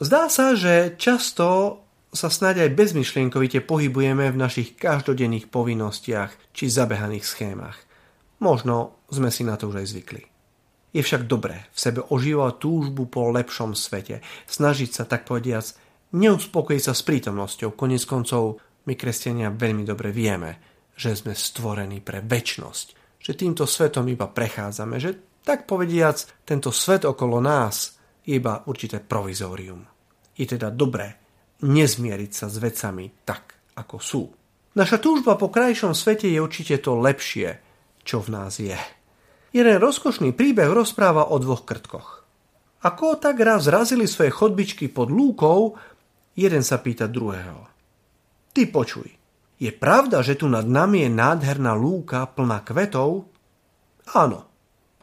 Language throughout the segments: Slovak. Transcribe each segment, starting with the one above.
Zdá sa, že často sa snáď aj bezmyšlienkovite pohybujeme v našich každodenných povinnostiach či zabehaných schémach. Možno sme si na to už aj zvykli. Je však dobré v sebe ožívať túžbu po lepšom svete, snažiť sa, tak povediac, neuspokojiť sa s prítomnosťou. Konec koncov, my kresťania veľmi dobre vieme, že sme stvorení pre väčnosť, že týmto svetom iba prechádzame, že tak povediac, tento svet okolo nás je iba určité provizórium. Je teda dobré nezmieriť sa s vecami tak, ako sú. Naša túžba po krajšom svete je určite to lepšie, čo v nás je. Jeden rozkošný príbeh rozpráva o dvoch krtkoch. Ako tak raz zrazili svoje chodbičky pod lúkou, jeden sa pýta druhého. Ty počuj, je pravda, že tu nad nami je nádherná lúka plná kvetov? Áno,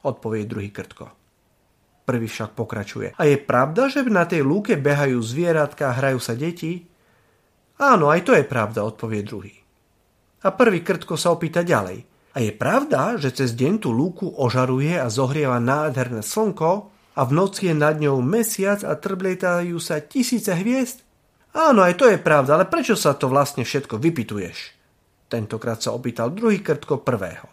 odpovie druhý krtko. Prvý však pokračuje. A je pravda, že na tej lúke behajú zvieratka a hrajú sa deti? Áno, aj to je pravda, odpovie druhý. A prvý krtko sa opýta ďalej. A je pravda, že cez deň tú lúku ožaruje a zohrieva nádherné slnko a v noci je nad ňou mesiac a trblietajú sa tisíce hviezd? Áno, aj to je pravda, ale prečo sa to vlastne všetko vypituješ? Tentokrát sa opýtal druhý krtko prvého.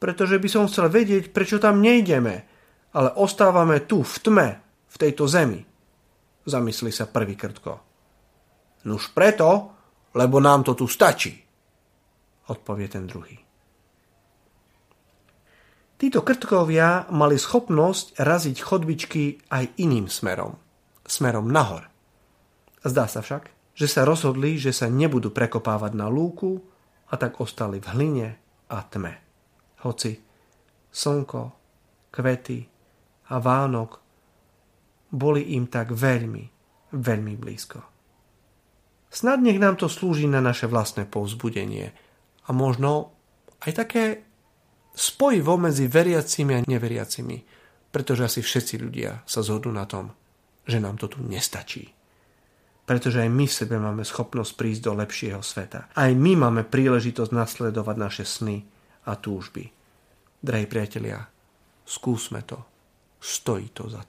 Pretože by som chcel vedieť, prečo tam nejdeme, ale ostávame tu, v tme, v tejto zemi. Zamyslí sa prvý krtko. Nuž preto, lebo nám to tu stačí, odpovie ten druhý. Títo krtkovia mali schopnosť raziť chodbičky aj iným smerom. Smerom nahor. Zdá sa však, že sa rozhodli, že sa nebudú prekopávať na lúku a tak ostali v hline a tme. Hoci slnko, kvety, a Vánok boli im tak veľmi, veľmi blízko. Snad nech nám to slúži na naše vlastné povzbudenie a možno aj také spojivo medzi veriacimi a neveriacimi, pretože asi všetci ľudia sa zhodnú na tom, že nám to tu nestačí. Pretože aj my v sebe máme schopnosť prísť do lepšieho sveta. Aj my máme príležitosť nasledovať naše sny a túžby. Drahí priatelia, skúsme to. Stojí to za to.